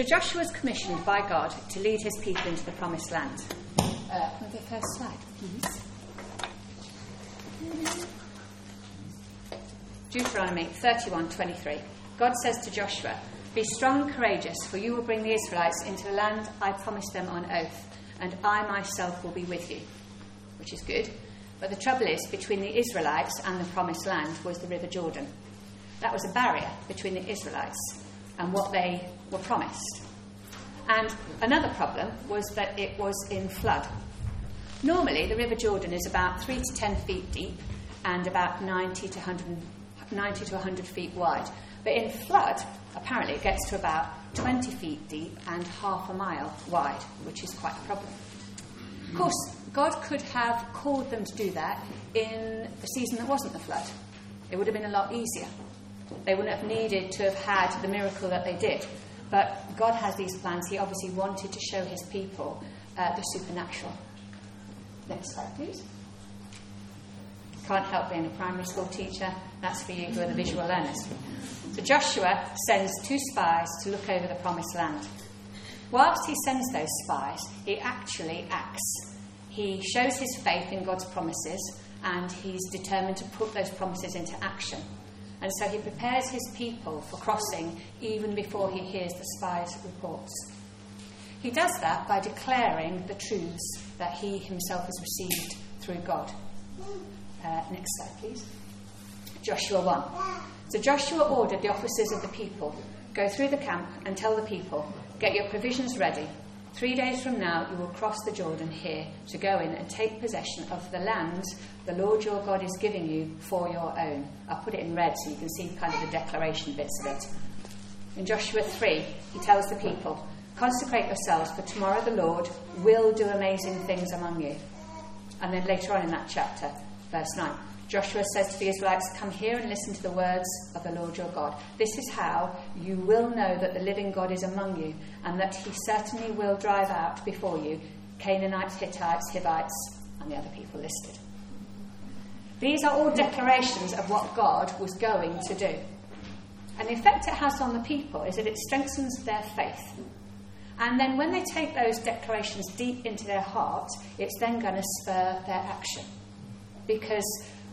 So Joshua was commissioned by God to lead his people into the promised land. Uh, the first slide, please. Deuteronomy 31:23. God says to Joshua, "Be strong and courageous, for you will bring the Israelites into the land I promised them on oath, and I myself will be with you." Which is good. But the trouble is, between the Israelites and the promised land was the River Jordan. That was a barrier between the Israelites and what they were promised. And another problem was that it was in flood. Normally, the River Jordan is about 3 to 10 feet deep and about 90 to 100, 90 to 100 feet wide. But in flood, apparently, it gets to about 20 feet deep and half a mile wide, which is quite a problem. Of course, God could have called them to do that in the season that wasn't the flood. It would have been a lot easier. They wouldn't have needed to have had the miracle that they did. But God has these plans. He obviously wanted to show his people uh, the supernatural. Next slide, please. Can't help being a primary school teacher. That's for you who are the visual learners. So Joshua sends two spies to look over the promised land. Whilst he sends those spies, he actually acts. He shows his faith in God's promises and he's determined to put those promises into action. And so he prepares his people for crossing even before he hears the spies' reports. He does that by declaring the truths that he himself has received through God. Uh, next slide, please. Joshua 1. So Joshua ordered the officers of the people go through the camp and tell the people, get your provisions ready. Three days from now, you will cross the Jordan here to go in and take possession of the land the Lord your God is giving you for your own. I'll put it in red so you can see kind of the declaration bits of it. In Joshua 3, he tells the people, Consecrate yourselves, for tomorrow the Lord will do amazing things among you. And then later on in that chapter, verse 9, Joshua says to the Israelites, Come here and listen to the words of the Lord your God. This is how you will know that the living God is among you, and that he certainly will drive out before you Canaanites, Hittites, Hivites, and the other people listed. These are all declarations of what God was going to do. And the effect it has on the people is that it strengthens their faith. And then when they take those declarations deep into their heart, it's then going to spur their action. Because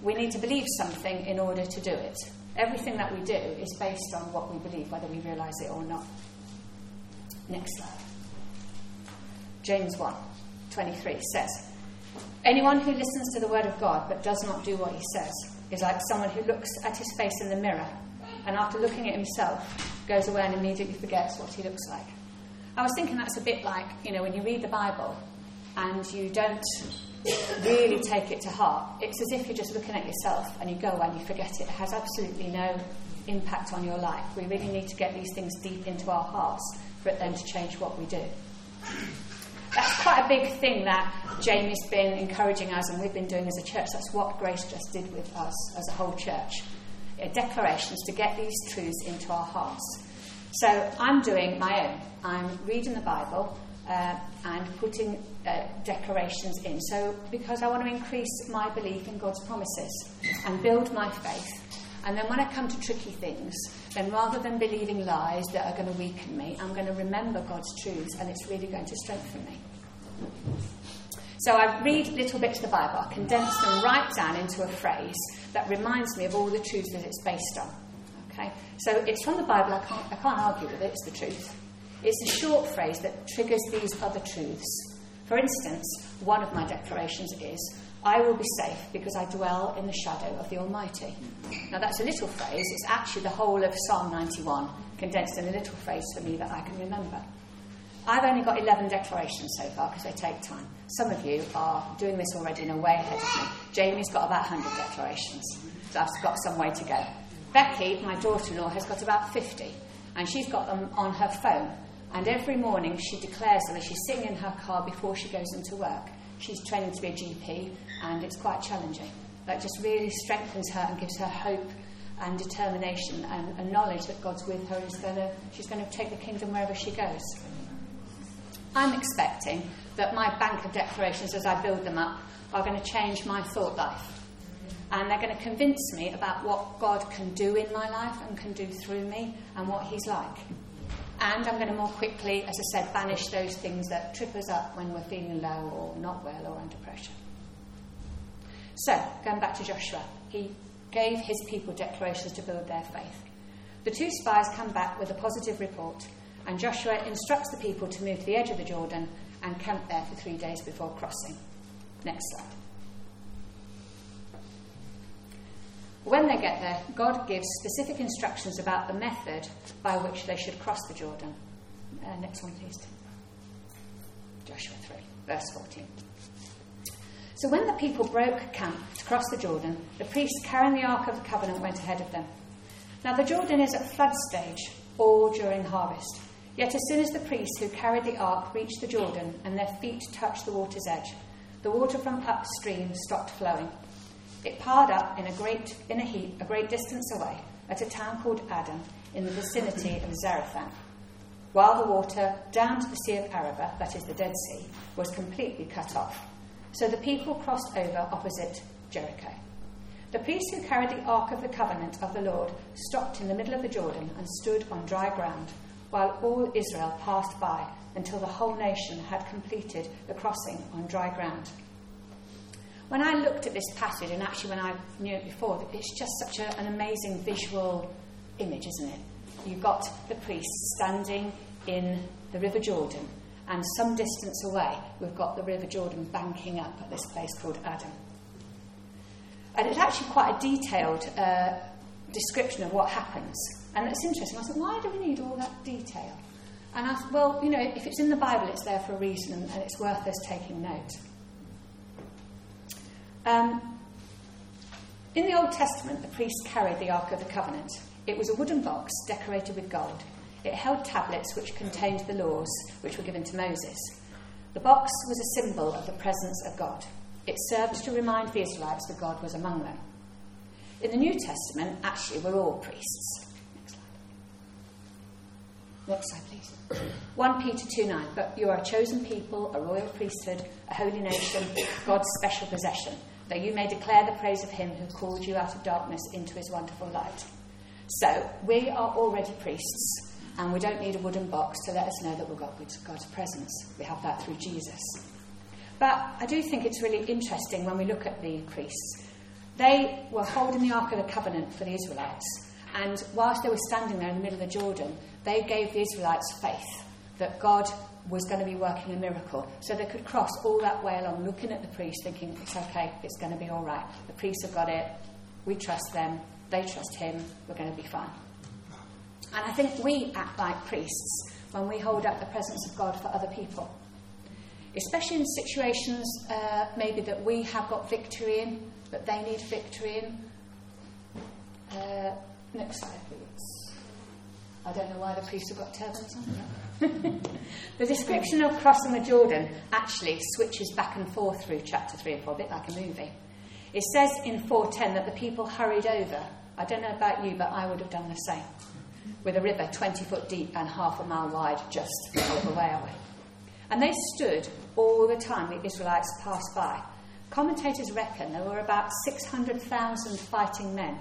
we need to believe something in order to do it. Everything that we do is based on what we believe, whether we realise it or not. Next slide. James 1 23 says, Anyone who listens to the word of God but does not do what he says is like someone who looks at his face in the mirror and after looking at himself goes away and immediately forgets what he looks like. I was thinking that's a bit like, you know, when you read the Bible and you don't really take it to heart, it's as if you're just looking at yourself and you go and you forget it. It has absolutely no impact on your life. We really need to get these things deep into our hearts for it then to change what we do. That's quite a big thing that Jamie's been encouraging us and we've been doing as a church. That's what Grace just did with us as a whole church. declarations to get these truths into our hearts. So I'm doing my own. I'm reading the Bible uh, and putting uh, declarations in. So, because I want to increase my belief in God's promises and build my faith. And then when I come to tricky things, then rather than believing lies that are going to weaken me, I'm going to remember God's truths and it's really going to strengthen me. So I read little bits of the Bible, I condense them right down into a phrase that reminds me of all the truths that it's based on. Okay? So it's from the Bible, I can't, I can't argue with it, it's the truth. It's a short phrase that triggers these other truths. For instance, one of my declarations is, I will be safe because I dwell in the shadow of the Almighty. Now, that's a little phrase. It's actually the whole of Psalm 91 condensed in a little phrase for me that I can remember. I've only got 11 declarations so far because they take time. Some of you are doing this already in a way ahead of me. Jamie's got about 100 declarations, so I've got some way to go. Becky, my daughter in law, has got about 50, and she's got them on her phone. And every morning she declares them as she's sitting in her car before she goes into work. She's training to be a GP, and it's quite challenging. That just really strengthens her and gives her hope and determination and, and knowledge that God's with her and gonna, she's going to take the kingdom wherever she goes. I'm expecting that my bank of declarations, as I build them up, are going to change my thought life. And they're going to convince me about what God can do in my life and can do through me and what He's like. And I'm going to more quickly, as I said, banish those things that trip us up when we're feeling low or not well or under pressure. So, going back to Joshua, he gave his people declarations to build their faith. The two spies come back with a positive report, and Joshua instructs the people to move to the edge of the Jordan and camp there for three days before crossing. Next slide. When they get there, God gives specific instructions about the method by which they should cross the Jordan. Uh, next one, please. Joshua 3, verse 14. So when the people broke camp to cross the Jordan, the priests carrying the Ark of the Covenant went ahead of them. Now the Jordan is at flood stage, all during harvest. Yet as soon as the priests who carried the ark reached the Jordan and their feet touched the water's edge, the water from upstream stopped flowing. It piled up in a great in a heap a great distance away at a town called Adam in the vicinity of Zarethan, while the water down to the Sea of Arabah, that is the Dead Sea, was completely cut off. So the people crossed over opposite Jericho. The priests who carried the Ark of the Covenant of the Lord stopped in the middle of the Jordan and stood on dry ground, while all Israel passed by until the whole nation had completed the crossing on dry ground. When I looked at this passage, and actually when I knew it before, it's just such a, an amazing visual image, isn't it? You've got the priests standing in the River Jordan, and some distance away, we've got the River Jordan banking up at this place called Adam. And it's actually quite a detailed uh, description of what happens. And it's interesting. I said, why do we need all that detail? And I said, well, you know, if it's in the Bible, it's there for a reason, and it's worth us taking note. Um, in the Old Testament, the priests carried the Ark of the Covenant. It was a wooden box decorated with gold. It held tablets which contained the laws which were given to Moses. The box was a symbol of the presence of God. It served to remind the Israelites that God was among them. In the New Testament, actually, we're all priests. Next slide. Next slide, please. 1 Peter 2 9. But you are a chosen people, a royal priesthood, a holy nation, God's special possession, that you may declare the praise of him who called you out of darkness into his wonderful light. So, we are already priests, and we don't need a wooden box to let us know that we've got God's presence. We have that through Jesus. But I do think it's really interesting when we look at the priests. They were holding the Ark of the Covenant for the Israelites, and whilst they were standing there in the middle of the Jordan, they gave the Israelites faith that God was going to be working a miracle. So they could cross all that way along, looking at the priest, thinking, it's okay, it's going to be all right. The priests have got it, we trust them, they trust him, we're going to be fine. And I think we act like priests when we hold up the presence of God for other people. Especially in situations uh, maybe that we have got victory in, but they need victory in. Uh, next slide, please. I don't know why the priests have got turbans on. the description of crossing the Jordan actually switches back and forth through chapter 3 and 4, a bit like a movie. It says in 410 that the people hurried over. I don't know about you, but I would have done the same with a river 20 foot deep and half a mile wide just little way away. And they stood all the time the Israelites passed by. Commentators reckon there were about 600,000 fighting men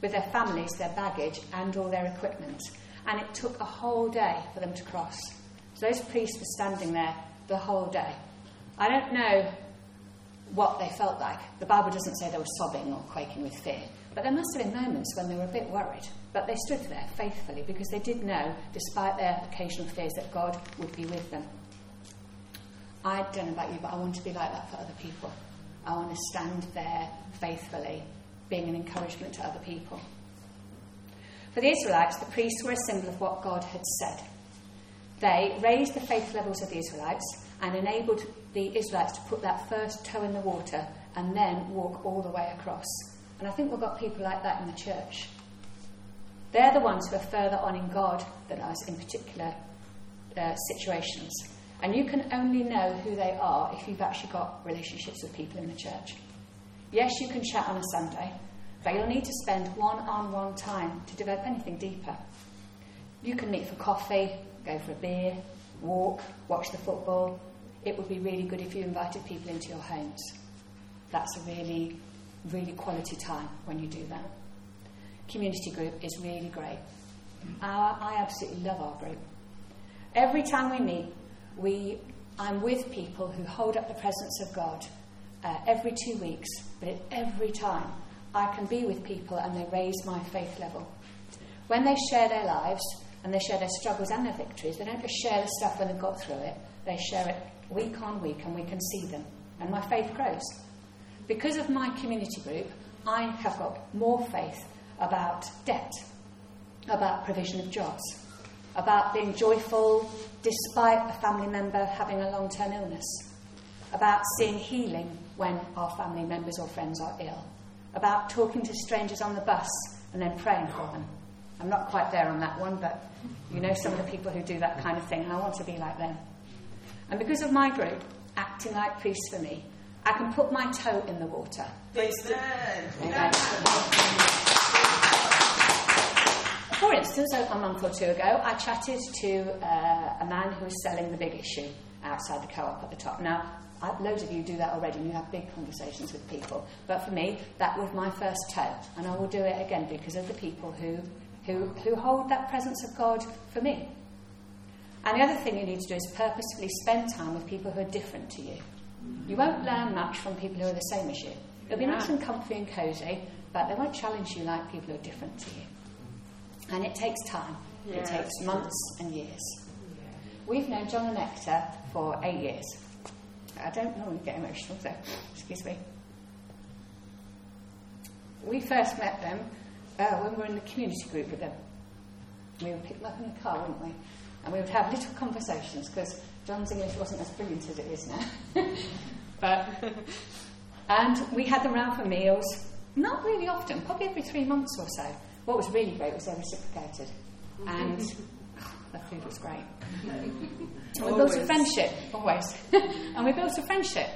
with their families, their baggage, and all their equipment. And it took a whole day for them to cross. So those priests were standing there the whole day. I don't know what they felt like. The Bible doesn't say they were sobbing or quaking with fear, but there must have been moments when they were a bit worried. But they stood there faithfully because they did know, despite their occasional fears, that God would be with them. I don't know about you, but I want to be like that for other people. I want to stand there faithfully, being an encouragement to other people. For the Israelites, the priests were a symbol of what God had said. They raised the faith levels of the Israelites and enabled the Israelites to put that first toe in the water and then walk all the way across. And I think we've got people like that in the church. They're the ones who are further on in God than us in particular uh, situations. And you can only know who they are if you've actually got relationships with people in the church. Yes, you can chat on a Sunday, but you'll need to spend one on one time to develop anything deeper. You can meet for coffee, go for a beer, walk, watch the football. It would be really good if you invited people into your homes. That's a really, really quality time when you do that community group is really great. Our, I absolutely love our group. Every time we meet, we, I'm with people who hold up the presence of God uh, every two weeks, but every time I can be with people and they raise my faith level. When they share their lives and they share their struggles and their victories, they don't just share the stuff when they've got through it, they share it week on week and we can see them. And my faith grows. Because of my community group, I have got more faith about debt, about provision of jobs, about being joyful despite a family member having a long term illness, about seeing healing when our family members or friends are ill, about talking to strangers on the bus and then praying for them. I'm not quite there on that one, but you know some of the people who do that kind of thing, I want to be like them. And because of my group acting like priests for me, I can put my toe in the water. For instance, a month or two ago, I chatted to uh, a man who was selling the big issue outside the co op at the top. Now, loads of you do that already and you have big conversations with people. But for me, that was my first toe. And I will do it again because of the people who, who, who hold that presence of God for me. And the other thing you need to do is purposefully spend time with people who are different to you. You won't learn much from people who are the same as you. It'll be nice and comfy and cosy, but they won't challenge you like people who are different to you. And it takes time. It takes months and years. We've known John and Hector for eight years. I don't normally get emotional, so excuse me. We first met them uh, when we were in the community group with them. We would pick them up in the car, wouldn't we? And we would have little conversations because John's English wasn't as brilliant as it is now. but and we had them round for meals, not really often, probably every three months or so. What was really great was they reciprocated, and the food was great. We built a friendship, always. and we built a friendship.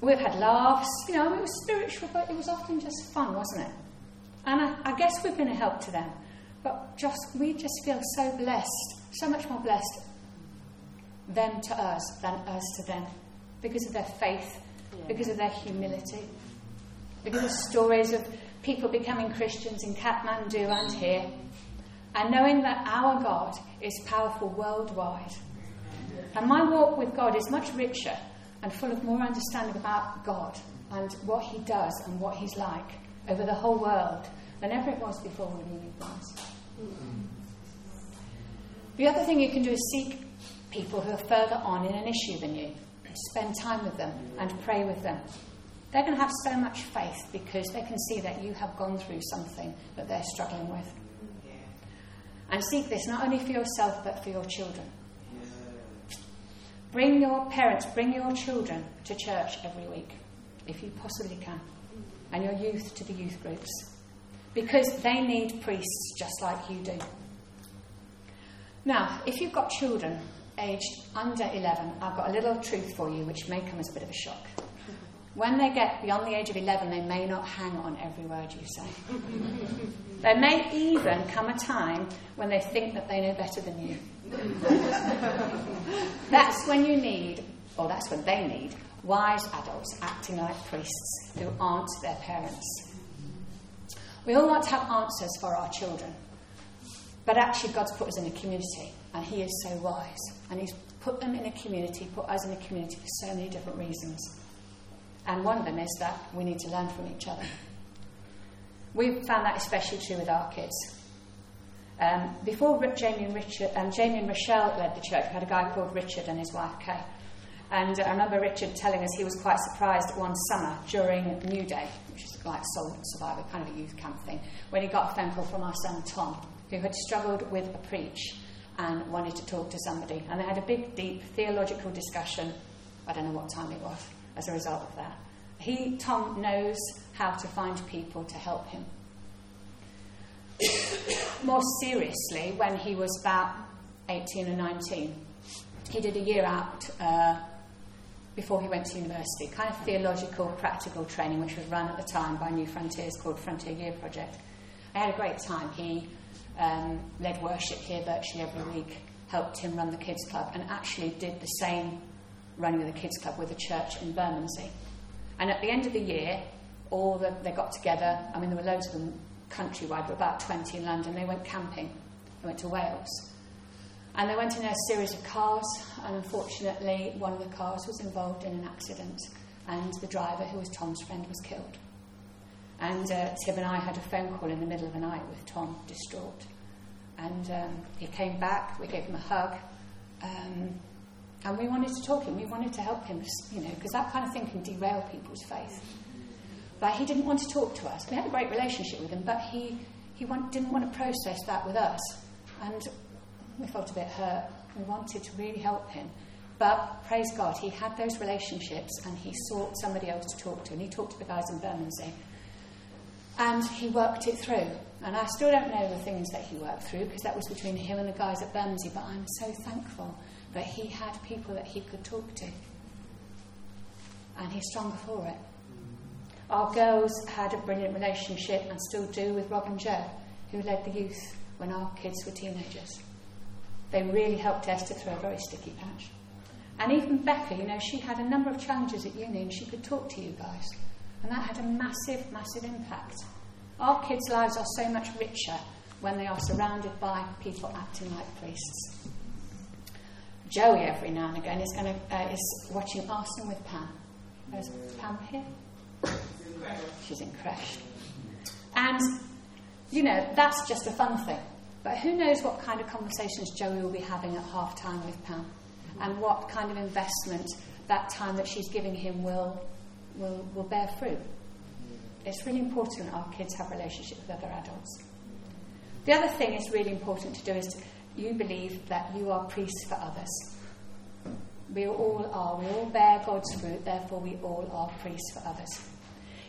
We've had laughs, you know, it was spiritual, but it was often just fun, wasn't it? And I, I guess we've been a help to them. But just we just feel so blessed, so much more blessed them to us than us to them because of their faith, yeah. because of their humility, because of stories of people becoming Christians in Kathmandu and here, and knowing that our God is powerful worldwide. And my walk with God is much richer and full of more understanding about God and what He does and what He's like over the whole world than ever it was before when we knew was. The other thing you can do is seek people who are further on in an issue than you. Spend time with them and pray with them. They're going to have so much faith because they can see that you have gone through something that they're struggling with. And seek this not only for yourself but for your children. Bring your parents, bring your children to church every week, if you possibly can, and your youth to the youth groups because they need priests just like you do. Now, if you've got children aged under 11, I've got a little truth for you which may come as a bit of a shock. When they get beyond the age of 11, they may not hang on every word you say. there may even come a time when they think that they know better than you. that's when you need, or that's when they need, wise adults acting like priests who aren't their parents. We all want to have answers for our children. But actually, God's put us in a community, and He is so wise. And He's put them in a community, put us in a community for so many different reasons. And one of them is that we need to learn from each other. We've found that especially true with our kids. Um, before Jamie and Richard, um, Jamie and Rochelle led the church, we had a guy called Richard and his wife Kay. And I remember Richard telling us he was quite surprised one summer during New Day, which is like Soul Survivor, kind of a youth camp thing, when he got a phone call from our son Tom, who had struggled with a preach and wanted to talk to somebody. And they had a big, deep theological discussion. I don't know what time it was as a result of that. He, Tom, knows how to find people to help him. More seriously, when he was about 18 or 19, he did a year out. Uh, before he went to university, kind of theological, practical training, which was run at the time by New Frontiers called Frontier Year Project. I had a great time. He um, led worship here virtually every week, helped him run the kids' club, and actually did the same running the kids' club with a church in Bermondsey. And at the end of the year, all the, they got together. I mean, there were loads of them countrywide, but about 20 in London. They went camping. They went to Wales. And they went in a series of cars, and unfortunately, one of the cars was involved in an accident, and the driver, who was Tom's friend, was killed. And uh, Tim and I had a phone call in the middle of the night with Tom, distraught. And um, he came back, we gave him a hug, um, and we wanted to talk him, we wanted to help him, you know, because that kind of thing can derail people's faith. But he didn't want to talk to us. We had a great relationship with him, but he, he want, didn't want to process that with us. And we felt a bit hurt. We wanted to really help him. But praise God, he had those relationships and he sought somebody else to talk to. And he talked to the guys in Bermondsey. And he worked it through. And I still don't know the things that he worked through because that was between him and the guys at Bermondsey. But I'm so thankful that he had people that he could talk to. And he's stronger for it. Our girls had a brilliant relationship and still do with Rob and Joe, who led the youth when our kids were teenagers. They really helped Esther through a very sticky patch. And even Becca, you know, she had a number of challenges at uni and she could talk to you guys. And that had a massive, massive impact. Our kids' lives are so much richer when they are surrounded by people acting like priests. Joey, every now and again, is, going to, uh, is watching Arsenal with Pam. Where's Pam here? She's in creche. And, you know, that's just a fun thing. But who knows what kind of conversations Joey will be having at half time with Pam and what kind of investment that time that she's giving him will, will, will bear fruit. It's really important our kids have relationships with other adults. The other thing is really important to do is to, you believe that you are priests for others. We all are. We all bear God's fruit, therefore, we all are priests for others.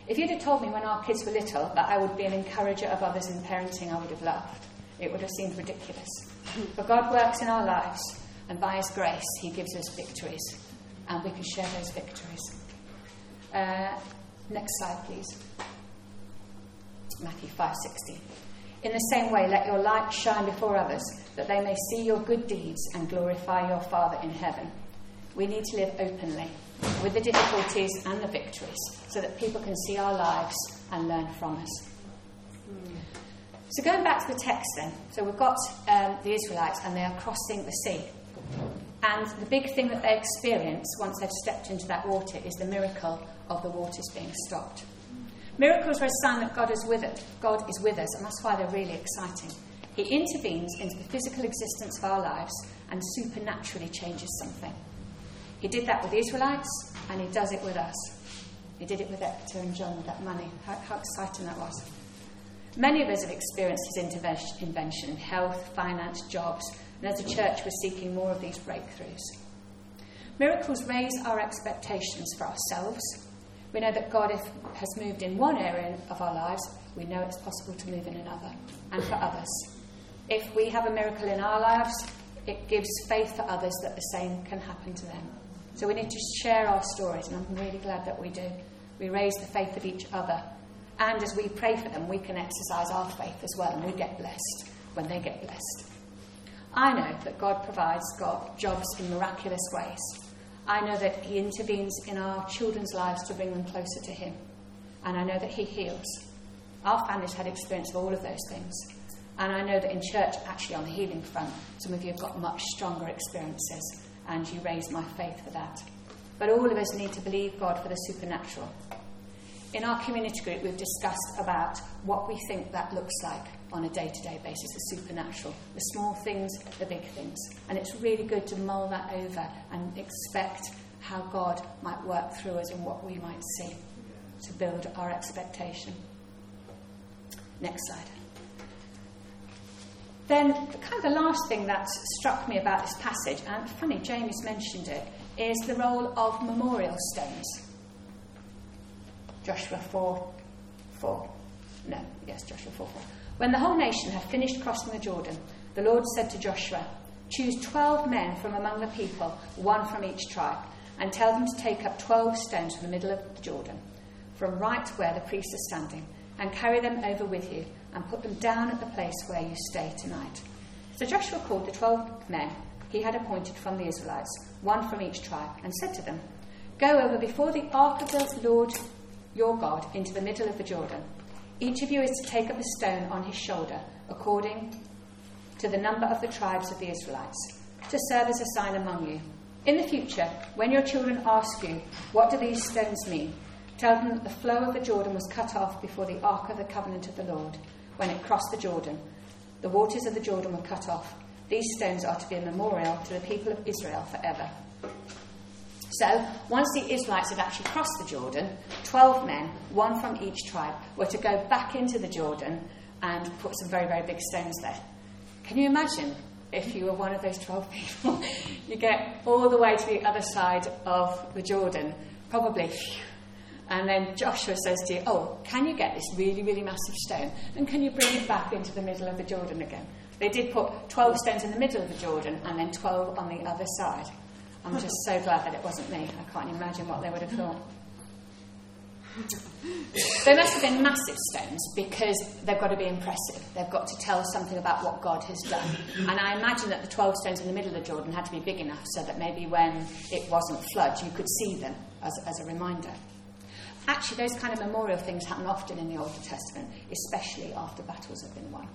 If you'd have told me when our kids were little that I would be an encourager of others in parenting, I would have laughed. It would have seemed ridiculous. But God works in our lives, and by His grace, He gives us victories, and we can share those victories. Uh, next slide, please. Matthew 5:16. In the same way, let your light shine before others, that they may see your good deeds and glorify your Father in heaven. We need to live openly with the difficulties and the victories so that people can see our lives and learn from us. So, going back to the text then, so we've got um, the Israelites and they are crossing the sea. And the big thing that they experience once they've stepped into that water is the miracle of the waters being stopped. Miracles are a sign that God is with us, God is with us, and that's why they're really exciting. He intervenes into the physical existence of our lives and supernaturally changes something. He did that with the Israelites, and he does it with us. He did it with Hector and John with that money. How, how exciting that was. Many of us have experienced his intervention in health, finance, jobs, and as a church, we're seeking more of these breakthroughs. Miracles raise our expectations for ourselves. We know that God has moved in one area of our lives, we know it's possible to move in another, and for others. If we have a miracle in our lives, it gives faith for others that the same can happen to them. So we need to share our stories, and I'm really glad that we do. We raise the faith of each other. And as we pray for them, we can exercise our faith as well, and we get blessed when they get blessed. I know that God provides God jobs in miraculous ways. I know that He intervenes in our children's lives to bring them closer to Him. And I know that He heals. Our family's had experience of all of those things. And I know that in church, actually on the healing front, some of you have got much stronger experiences and you raise my faith for that. But all of us need to believe God for the supernatural. In our community group, we've discussed about what we think that looks like on a day to day basis the supernatural, the small things, the big things. And it's really good to mull that over and expect how God might work through us and what we might see to build our expectation. Next slide. Then, kind of the last thing that struck me about this passage, and funny, James mentioned it, is the role of memorial stones. Joshua 4 4. No, yes, Joshua 4 4. When the whole nation had finished crossing the Jordan, the Lord said to Joshua, Choose 12 men from among the people, one from each tribe, and tell them to take up 12 stones from the middle of the Jordan, from right where the priests are standing, and carry them over with you and put them down at the place where you stay tonight. So Joshua called the twelve men he had appointed from the Israelites, one from each tribe, and said to them, Go over before the ark of the Lord your God into the middle of the Jordan. Each of you is to take up a stone on his shoulder, according to the number of the tribes of the Israelites, to serve as a sign among you. In the future, when your children ask you, What do these stones mean? tell them that the flow of the Jordan was cut off before the ark of the covenant of the Lord, when it crossed the Jordan. The waters of the Jordan were cut off. These stones are to be a memorial to the people of Israel forever. So, once the Israelites had actually crossed the Jordan, 12 men, one from each tribe, were to go back into the Jordan and put some very, very big stones there. Can you imagine if you were one of those 12 people? you get all the way to the other side of the Jordan, probably. And then Joshua says to you, Oh, can you get this really, really massive stone? And can you bring it back into the middle of the Jordan again? They did put 12 stones in the middle of the Jordan and then 12 on the other side. I'm just so glad that it wasn't me. I can't imagine what they would have thought. they must have been massive stones because they've got to be impressive. They've got to tell something about what God has done. And I imagine that the 12 stones in the middle of Jordan had to be big enough so that maybe when it wasn't flood, you could see them as, as a reminder. Actually, those kind of memorial things happen often in the Old Testament, especially after battles have been won.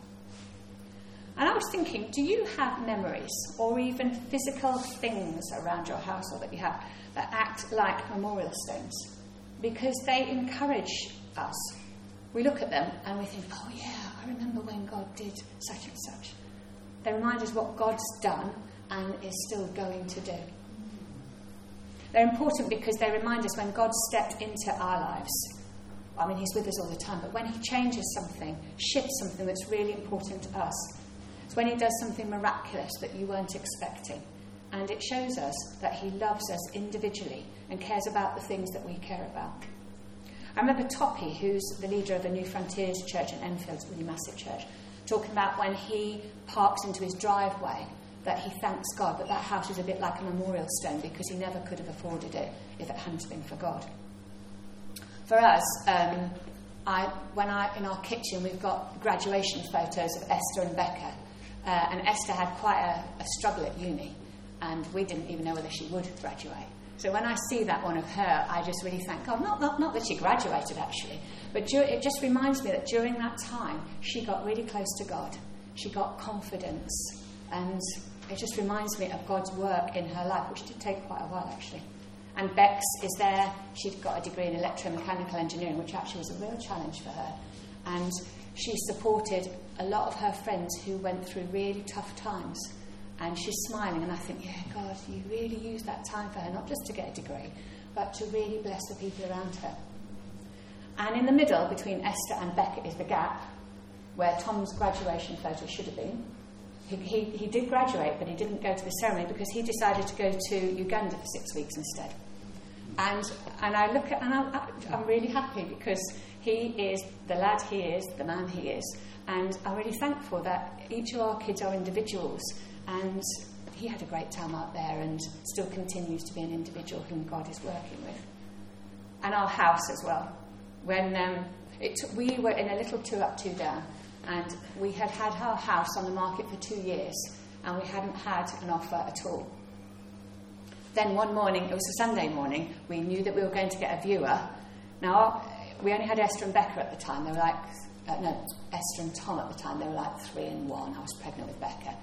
And I was thinking, do you have memories or even physical things around your house or that you have that act like memorial stones? Because they encourage us. We look at them and we think, oh yeah, I remember when God did such and such. They remind us what God's done and is still going to do. They're important because they remind us when God stepped into our lives. I mean, He's with us all the time, but when He changes something, shifts something that's really important to us, it's when He does something miraculous that you weren't expecting. And it shows us that He loves us individually and cares about the things that we care about. I remember Toppy, who's the leader of the New Frontiers Church in Enfield, a really massive church, talking about when he parks into his driveway that he thanks God that that house is a bit like a memorial stone because he never could have afforded it if it hadn't been for God. For us, um, I, when I, in our kitchen, we've got graduation photos of Esther and Becca. Uh, and Esther had quite a, a struggle at uni, and we didn't even know whether she would graduate. So when I see that one of her, I just really thank God. Not, not, not that she graduated, actually, but it just reminds me that during that time, she got really close to God. She got confidence. And it just reminds me of God's work in her life, which did take quite a while, actually. And Bex is there. She'd got a degree in electromechanical engineering, which actually was a real challenge for her. And she supported a lot of her friends who went through really tough times. And she's smiling, and I think, yeah, God, you really used that time for her, not just to get a degree, but to really bless the people around her. And in the middle, between Esther and Becca, is the gap where Tom's graduation photo should have been. He, he, he did graduate, but he didn't go to the ceremony because he decided to go to Uganda for six weeks instead. And, and I look at, and I'm, I'm really happy because he is the lad he is, the man he is. And I'm really thankful that each of our kids are individuals. And he had a great time out there and still continues to be an individual whom God is working with. And our house as well. When um, it, we were in a little two up, two down, and we had had our house on the market for two years, and we hadn't had an offer at all. Then one morning, it was a Sunday morning, we knew that we were going to get a viewer. Now, we only had Esther and Becca at the time. They were like, uh, no, Esther and Tom at the time. They were like three and one. I was pregnant with Becca.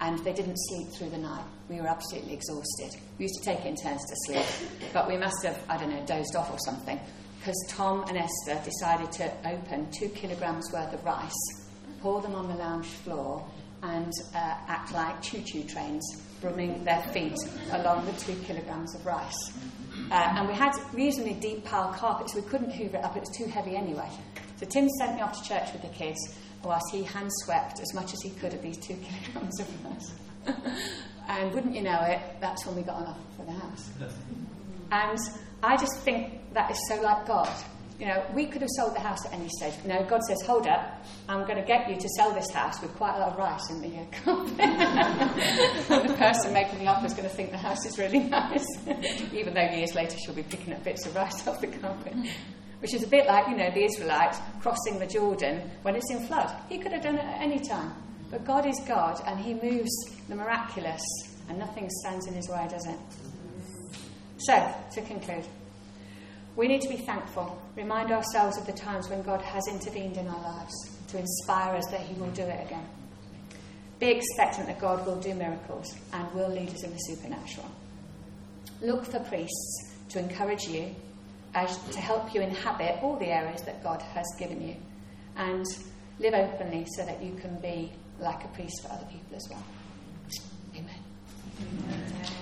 And they didn't sleep through the night. We were absolutely exhausted. We used to take it in turns to sleep, but we must have, I don't know, dozed off or something. Because Tom and Esther decided to open two kilograms worth of rice, pour them on the lounge floor, and uh, act like choo choo trains, brumming their feet along the two kilograms of rice. Uh, and we had reasonably deep pile carpet, so we couldn't hoover it up, it was too heavy anyway. So Tim sent me off to church with the kids, whilst he hand swept as much as he could of these two kilograms of rice. and wouldn't you know it, that's when we got an offer for the house. And I just think that is so like God. You know, we could have sold the house at any stage. No, God says, hold up, I'm going to get you to sell this house with quite a lot of rice in the uh, carpet. the person making the offer is going to think the house is really nice, even though years later she'll be picking up bits of rice off the carpet. Which is a bit like, you know, the Israelites crossing the Jordan when it's in flood. He could have done it at any time. But God is God, and He moves the miraculous, and nothing stands in His way, does it? So, to conclude, we need to be thankful, remind ourselves of the times when God has intervened in our lives to inspire us that He will do it again. Be expectant that God will do miracles and will lead us in the supernatural. Look for priests to encourage you, as, to help you inhabit all the areas that God has given you, and live openly so that you can be like a priest for other people as well. Amen. Amen.